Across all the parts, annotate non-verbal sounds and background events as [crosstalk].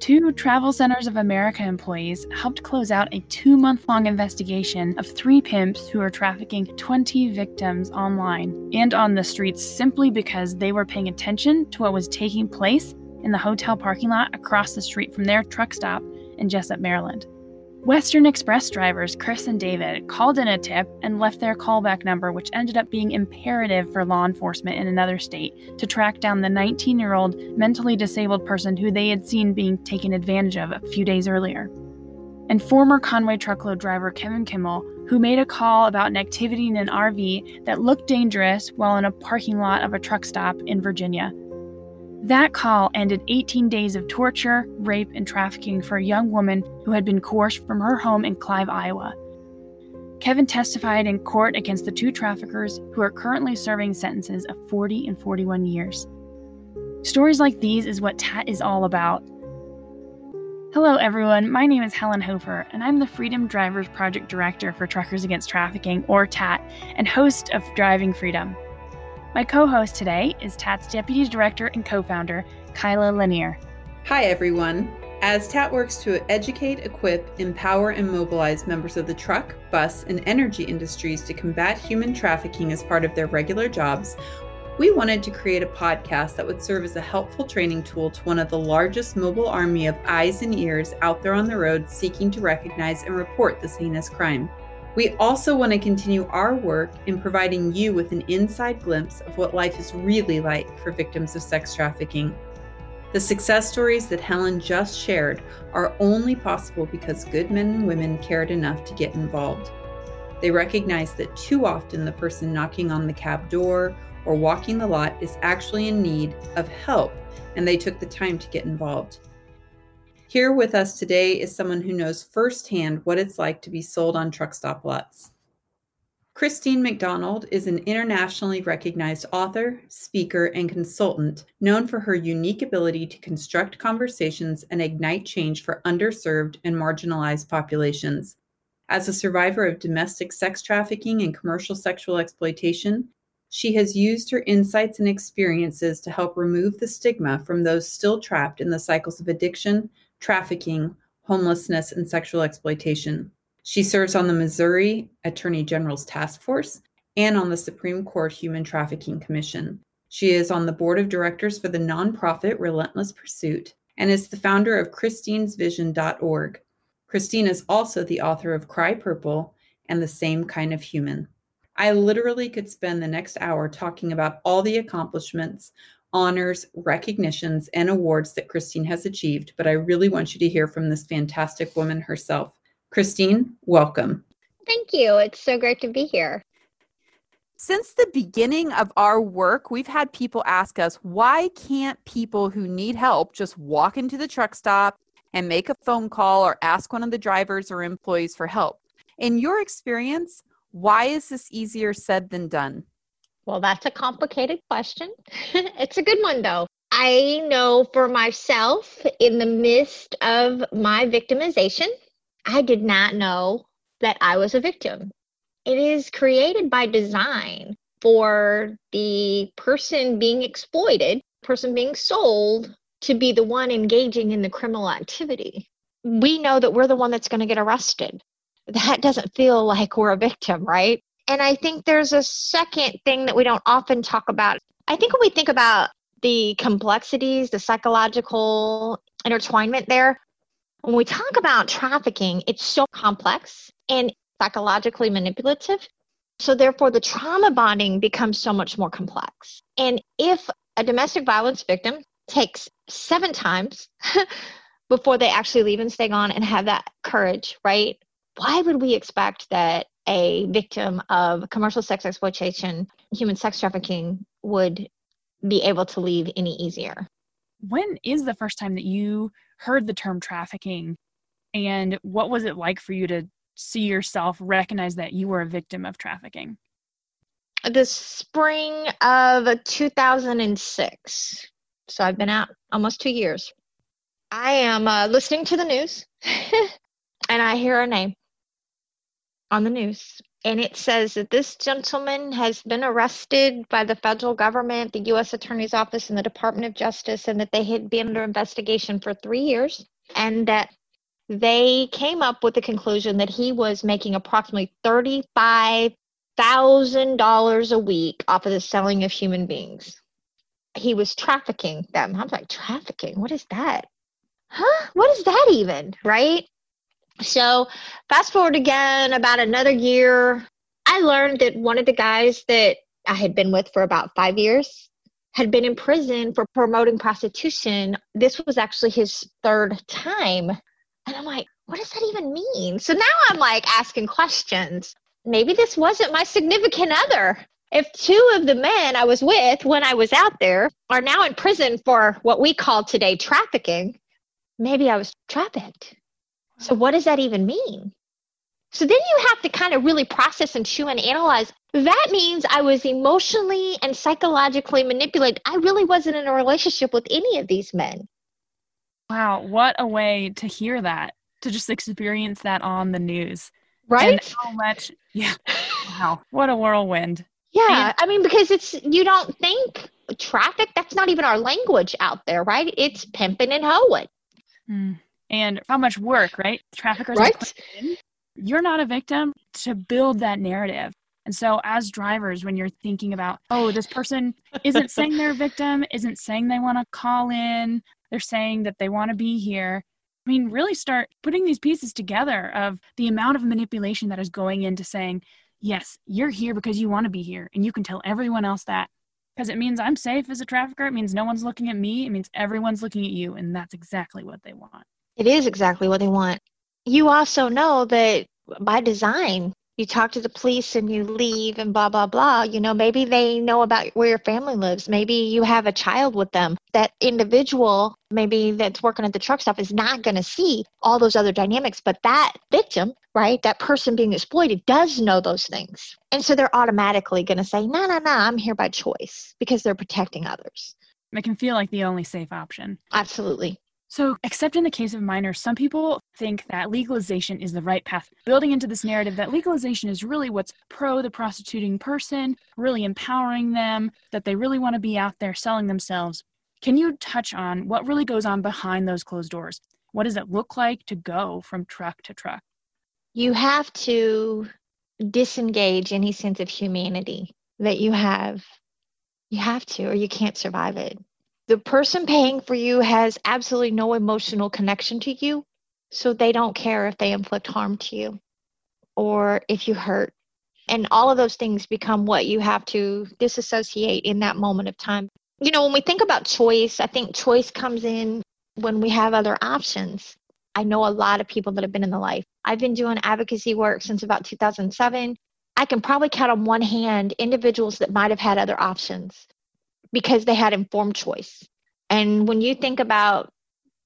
Two Travel Centers of America employees helped close out a two month long investigation of three pimps who were trafficking 20 victims online and on the streets simply because they were paying attention to what was taking place in the hotel parking lot across the street from their truck stop in Jessup, Maryland. Western Express drivers Chris and David called in a tip and left their callback number, which ended up being imperative for law enforcement in another state to track down the 19 year old mentally disabled person who they had seen being taken advantage of a few days earlier. And former Con-way truckload driver Kevin Kimmel, who made a call about an activity in an RV that looked dangerous while in a parking lot of a truck stop in Virginia. That call ended 18 days of torture, rape, and trafficking for a young woman who had been coerced from her home in Clive, Iowa. Kevin testified in court against the two traffickers who are currently serving sentences of 40 and 41 years. Stories like these is what TAT is all about. Hello, everyone. My name is Helen Hofer, and I'm the Freedom Drivers Project Director for Truckers Against Trafficking, or TAT, and host of Driving Freedom. My co host today is TAT's Deputy Director and co founder, Kyla Lanier. Hi, everyone. As TAT works to educate, equip, empower, and mobilize members of the truck, bus, and energy industries to combat human trafficking as part of their regular jobs, we wanted to create a podcast that would serve as a helpful training tool to one of the largest mobile army of eyes and ears out there on the road seeking to recognize and report this heinous crime. We also want to continue our work in providing you with an inside glimpse of what life is really like for victims of sex trafficking. The success stories that Helen just shared are only possible because good men and women cared enough to get involved. They recognize that too often the person knocking on the cab door or walking the lot is actually in need of help, and they took the time to get involved. Here with us today is someone who knows firsthand what it's like to be sold on truck stop lots. Christine McDonald is an internationally recognized author, speaker, and consultant known for her unique ability to construct conversations and ignite change for underserved and marginalized populations. As a survivor of domestic sex trafficking and commercial sexual exploitation, she has used her insights and experiences to help remove the stigma from those still trapped in the cycles of addiction, trafficking, homelessness, and sexual exploitation. She serves on the Missouri Attorney General's Task Force and on the Supreme Court Human Trafficking Commission. She is on the board of directors for the nonprofit Relentless Pursuit and is the founder of Christine'sVision.org. Christine is also the author of Cry Purple and The Same Kind of Human. I literally could spend the next hour talking about all the accomplishments, honors, recognitions, and awards that Christine has achieved, but I really want you to hear from this fantastic woman herself. Christine, welcome. Thank you. It's so great to be here. Since the beginning of our work, we've had people ask us why can't people who need help just walk into the truck stop and make a phone call or ask one of the drivers or employees for help? In your experience, why is this easier said than done? Well, that's a complicated question. [laughs] it's a good one, though. I know for myself, in the midst of my victimization, I did not know that I was a victim. It is created by design for the person being exploited, person being sold, to be the one engaging in the criminal activity. We know that we're the one that's going to get arrested. That doesn't feel like we're a victim, right? And I think there's a second thing that we don't often talk about. I think when we think about the complexities, the psychological intertwinement there, when we talk about trafficking, it's so complex and psychologically manipulative. So, therefore, the trauma bonding becomes so much more complex. And if a domestic violence victim takes seven times [laughs] before they actually leave and stay gone and have that courage, right? Why would we expect that a victim of commercial sex exploitation, human sex trafficking would be able to leave any easier. When is the first time that you heard the term trafficking? And what was it like for you to see yourself recognize that you were a victim of trafficking? The spring of 2006. So I've been out almost two years. I am uh, listening to the news [laughs] and I hear a name on the news. And it says that this gentleman has been arrested by the federal government, the U.S. Attorney's Office, and the Department of Justice, and that they had been under investigation for three years, and that they came up with the conclusion that he was making approximately $35,000 a week off of the selling of human beings. He was trafficking them. I'm like, trafficking? What is that? Huh? What is that even? Right? So, fast forward again about another year, I learned that one of the guys that I had been with for about five years had been in prison for promoting prostitution. This was actually his third time. And I'm like, what does that even mean? So now I'm like asking questions. Maybe this wasn't my significant other. If two of the men I was with when I was out there are now in prison for what we call today trafficking, maybe I was trafficked. So, what does that even mean? So, then you have to kind of really process and chew and analyze. That means I was emotionally and psychologically manipulated. I really wasn't in a relationship with any of these men. Wow, what a way to hear that, to just experience that on the news. Right? And how much, yeah. Wow, what a whirlwind. Yeah, And- I mean, because it's, you don't think traffic, that's not even our language out there, right? It's pimping and hoeing, Hmm. And how much work, right? Traffickers right? You're not a victim to build that narrative. And so, as drivers, when you're thinking about, oh, this person isn't [laughs] saying they're a victim, isn't saying they want to call in, they're saying that they want to be here. I mean, really start putting these pieces together of the amount of manipulation that is going into saying, yes, you're here because you want to be here. And you can tell everyone else that because it means I'm safe as a trafficker. It means no one's looking at me. It means everyone's looking at you. And that's exactly what they want. It is exactly what they want. You also know that by design, you talk to the police and you leave and blah, blah, blah. You know, maybe they know about where your family lives. Maybe you have a child with them. That individual, maybe that's working at the truck stop, is not going to see all those other dynamics. But that victim, right, that person being exploited does know those things. And so they're automatically going to say, no, no, no, I'm here by choice because they're protecting others. It can feel like the only safe option. Absolutely. So, except in the case of minors, some people think that legalization is the right path, building into this narrative that legalization is really what's pro the prostituting person, really empowering them, that they really want to be out there selling themselves. Can you touch on what really goes on behind those closed doors? What does it look like to go from truck to truck? you have to disengage any sense of humanity that you have. You have to, or you can't survive it. The person paying for you has absolutely no emotional connection to you, so they don't care if they inflict harm to you or if you hurt. And all of those things become what you have to disassociate in that moment of time. You know, when we think about choice, I think choice comes in when we have other options. I know a lot of people that have been in the life. I've been doing advocacy work since about 2007. I can probably count on one hand individuals that might have had other options because they had informed choice. And when you think about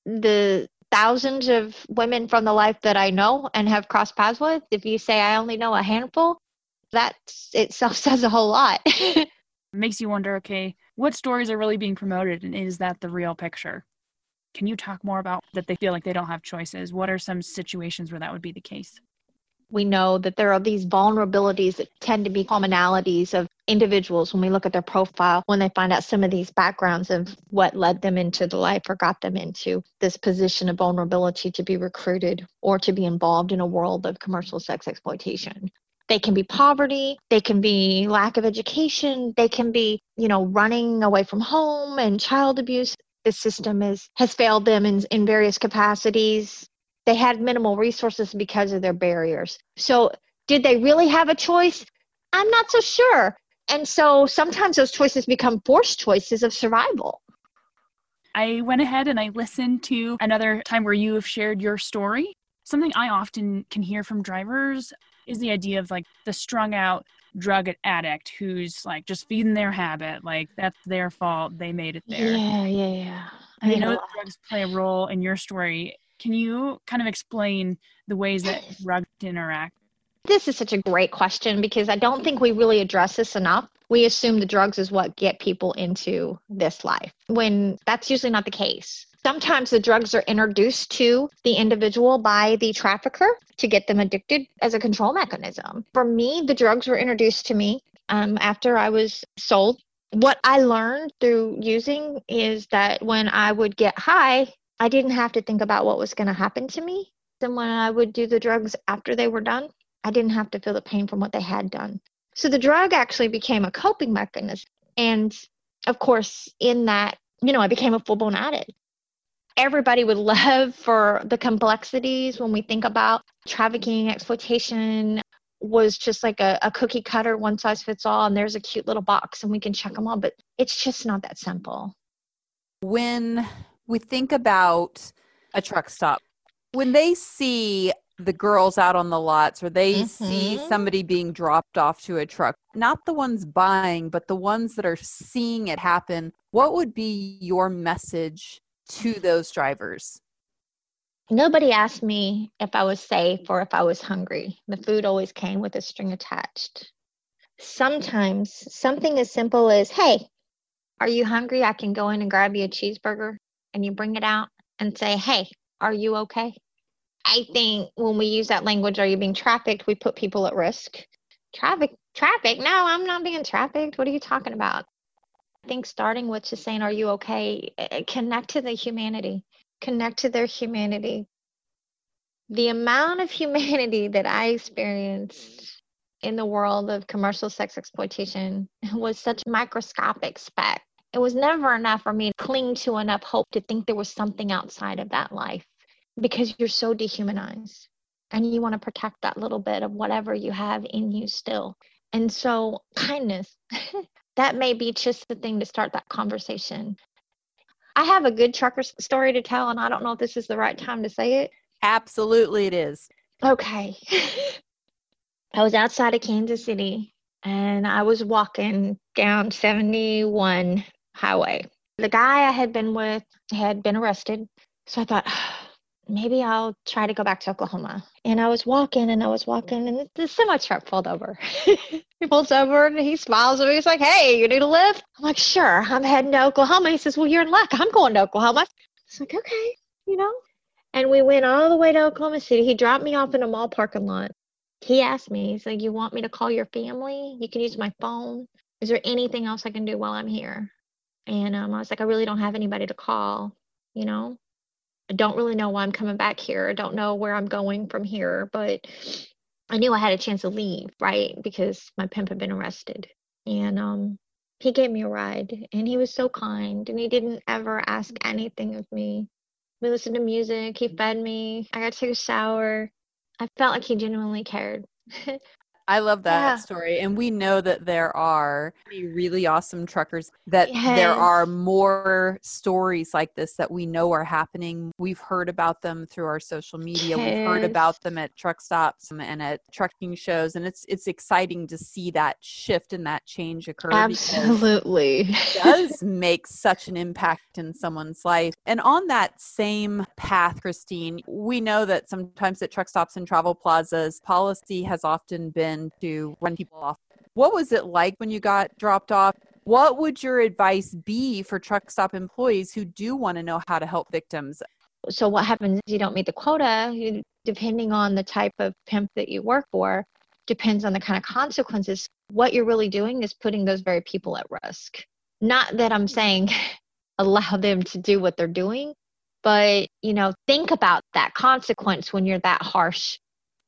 the thousands of women from the life that I know and have crossed paths with, if you say I only know a handful, that itself [laughs] says a whole lot. It [laughs] makes you wonder okay, what stories are really being promoted, and is that the real picture? Can you talk more about that they feel like they don't have choices? What are some situations where that would be the case? we know that there are these vulnerabilities that tend to be commonalities of individuals when we look at their profile, when they find out some of these backgrounds of what led them into the life or got them into this position of vulnerability to be recruited or to be involved in a world of commercial sex exploitation. They can be poverty, they can be lack of education, they can be, you know, running away from home and child abuse. The system is has failed them in, in various capacities they had minimal resources because of their barriers. So, did they really have a choice? I'm not so sure. And so sometimes those choices become forced choices of survival. I went ahead and I listened to another time where you have shared your story. Something I often can hear from drivers is the idea of like the strung out drug addict who's like just feeding their habit. Like that's their fault. They made it there. Yeah, yeah, yeah. I Yeah. know drugs play a role in your story. Can you kind of explain the ways that [clears throat] drugs interact? This is such a great question because I don't think we really address this enough. We assume the drugs is what get people into this life when that's usually not the case. Sometimes the drugs are introduced to the individual by the trafficker to get them addicted as a control mechanism. For me, the drugs were introduced to me um, after I was sold. What I learned through using is that when I would get high, I didn't have to think about what was going to happen to me. And when I would do the drugs after they were done, I didn't have to feel the pain from what they had done. So the drug actually became a coping mechanism. And of course, in that, you know, I became a full blown addict everybody would [laughs] love for the complexities when we think about trafficking, exploitation was just like a, a cookie cutter, one size fits all, and there's a cute little box and we can check them all, but it's just not that simple. When we think about a truck stop, when they see the girls out on the lots or they mm-hmm. see somebody being dropped off to a truck, not the ones buying, but the ones that are seeing it happen, what would be your message to those drivers? Nobody asked me if I was safe or if I was hungry. The food always came with a string attached. Sometimes something as simple as, hey, are you hungry? I can go in and grab you a cheeseburger and you bring it out and say, hey, are you okay? I think when we use that language, are you being trafficked? We put people at risk. Traffic, traffic? No, I'm not being trafficked. What are you talking about? I think starting with just saying, Are you okay? Connect to the humanity, connect to their humanity. The amount of [laughs] humanity that I experienced in the world of commercial sex exploitation was such microscopic speck. It was never enough for me to cling to enough hope to think there was something outside of that life because you're so dehumanized and you want to protect that little bit of whatever you have in you still. And so, kindness, [laughs] that may be just the thing to start that conversation. I have a good trucker story to tell, and I don't know if this is the right time to say it. Absolutely, it is. Okay. [laughs] I was outside of Kansas City and I was walking down 71 highway. The guy I had been with had been arrested. So I thought, [sighs] maybe I'll try to go back to Oklahoma. And I was walking and I was walking and the semi truck pulled over. [laughs] he pulls over and he smiles at me. He's like, Hey, you need a lift? I'm like, Sure, I'm heading to Oklahoma. He says, Well, you're in luck. I'm going to Oklahoma. It's like, Okay, you know? And we went all the way to Oklahoma City. He dropped me off in a mall parking lot. He asked me, He's like, You want me to call your family? You can use my phone. Is there anything else I can do while I'm here? And um, I was like, I really don't have anybody to call, you know? I don't really know why I'm coming back here. I don't know where I'm going from here, but I knew I had a chance to leave, right? Because my pimp had been arrested. And um he gave me a ride and he was so kind and he didn't ever ask anything of me. We listened to music, he fed me, I got to take a shower. I felt like he genuinely cared. [laughs] I love that yeah. story. And we know that there are really awesome truckers, that yes. there are more stories like this that we know are happening. We've heard about them through our social media. Yes. We've heard about them at truck stops and at trucking shows. And it's it's exciting to see that shift and that change occur. Absolutely. It [laughs] does make such an impact in someone's life. And on that same path, Christine, we know that sometimes at truck stops and travel plazas, policy has often been to run people off. What was it like when you got dropped off? What would your advice be for truck stop employees who do want to know how to help victims? So, what happens if you don't meet the quota? You, depending on the type of pimp that you work for, depends on the kind of consequences. What you're really doing is putting those very people at risk. Not that I'm saying [laughs] allow them to do what they're doing, but you know, think about that consequence when you're that harsh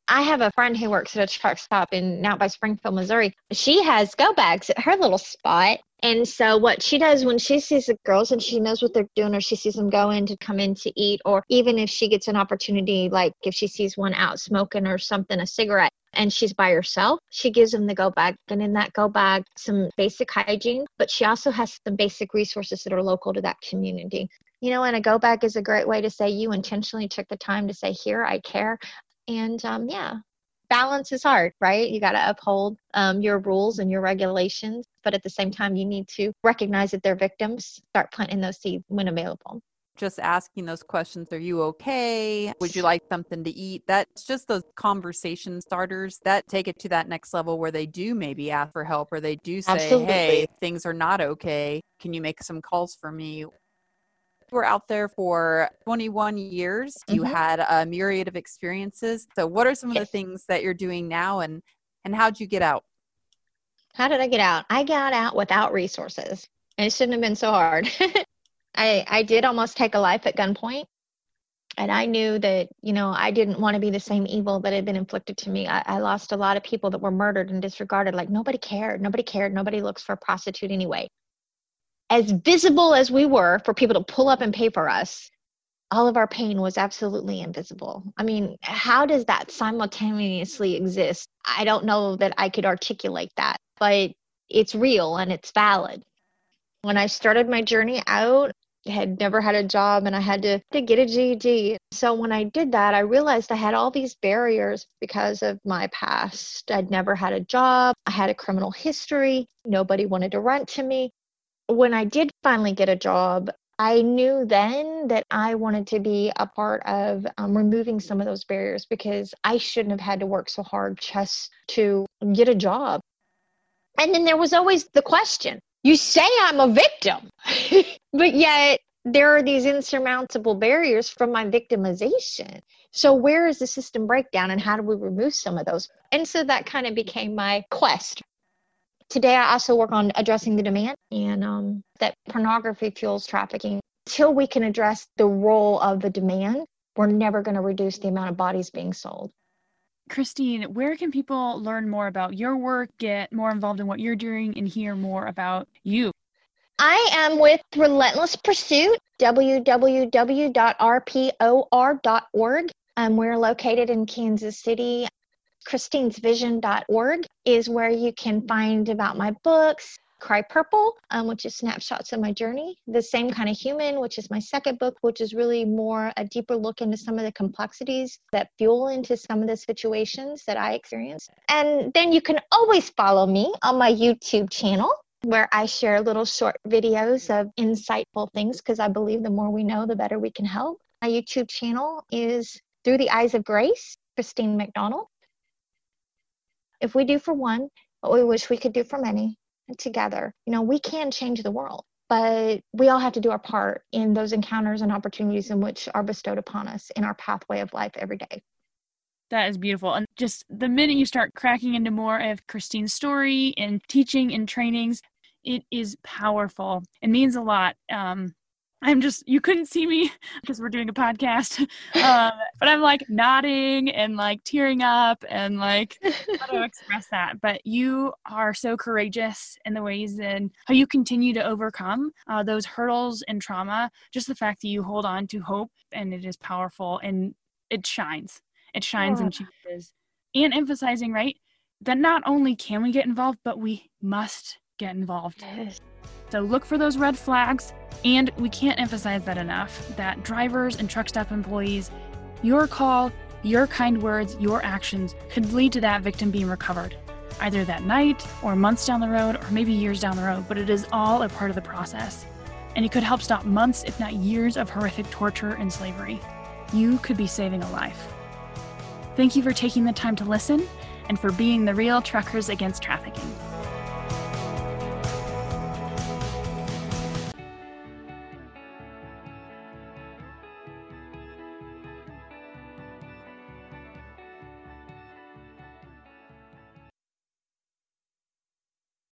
I have a friend who works at a truck stop in out by Springfield, Missouri. She has go bags at her little spot. And so what she does when she sees the girls and she knows what they're doing or she sees them go in to come in to eat or even if she gets an opportunity like if she sees one out smoking or something a cigarette and she's by herself, she gives them the go bag. And in that go bag, some basic hygiene, but she also has some basic resources that are local to that community. You know, and a go bag is a great way to say you intentionally took the time to say, Here, I care. And um, yeah, balance is hard, right? You got to uphold um, your rules and your regulations, but at the same time, you need to recognize that they're victims, start planting those seeds when available. Just asking those questions Are you okay? Would you like something to eat? That's just those conversation starters that take it to that next level where they do maybe ask for help or they do say, Absolutely. Hey, things are not okay. Can you make some calls for me? You were out there for 21 years. You Mhm. had a myriad of experiences. So, what are some of the things that you're doing now, and and how'd you get out? How did I get out? I got out without resources. And it shouldn't have been so hard. [laughs] I I did almost take a life at gunpoint. And I knew that, you know, I didn't want to be the same evil that had been inflicted to me. I, I lost a lot of people that were murdered and disregarded. Like nobody cared. Nobody cared. Nobody looks for a prostitute anyway. As visible as we were for people to pull up and pay for us, all of our pain was absolutely invisible. I mean, how does that simultaneously exist? I don't know that I could articulate that, but it's real and it's valid. When I started my journey out, I had never had a job and I had to, to get a GED. So when I did that, I realized I had all these barriers because of my past. I'd never had a job, I had a criminal history, nobody wanted to rent to me. When I did finally get a job, I knew then that I wanted to be a part of um, removing some of those barriers because I shouldn't have had to work so hard just to get a job. And then there was always the question you say I'm a victim, [laughs] but yet there are these insurmountable barriers from my victimization. So, where is the system breakdown and how do we remove some of those? And so that kind of became my quest. Today, I also work on addressing the demand and um, that pornography fuels trafficking. Until we can address the role of the demand, we're never going to reduce the amount of bodies being sold. Christine, where can people learn more about your work, get more involved in what you're doing, and hear more about you? I am with Relentless Pursuit, www.rpor.org. Um, we're located in Kansas City. Christine'sVision.org is where you can find about my books. Cry Purple, um, which is snapshots of my journey. The Same Kind of Human, which is my second book, which is really more a deeper look into some of the complexities that fuel into some of the situations that I experienced. And then you can always follow me on my YouTube channel where I share little short videos of insightful things because I believe the more we know, the better we can help. My YouTube channel is Through the Eyes of Grace, Christine McDonald. If we do for one what we wish we could do for many together, you know, we can change the world. But we all have to do our part in those encounters and opportunities in which are bestowed upon us in our pathway of life every day. That is beautiful. And just the minute you start cracking into more of Christine's story and teaching and trainings, it is powerful. It means a lot. Um, I'm just, you couldn't see me [laughs] because we're doing a podcast, [laughs] um, but I'm like nodding and like tearing up and like how to [laughs] express that. But you are so courageous in the ways and how you continue to overcome uh, those hurdles and trauma. Just the fact that you hold on to hope and it is powerful and it shines. It shines and changes. And emphasizing, right, that not only can we get involved, but we must get involved. So look for those red flags. And we can't emphasize that enough that drivers and truck stop employees, your call, your kind words, your actions could lead to that victim being recovered, either that night or months down the road or maybe years down the road, but it is all a part of the process. And it could help stop months, if not years, of horrific torture and slavery. You could be saving a life. Thank you for taking the time to listen and for being the real truckers against trafficking.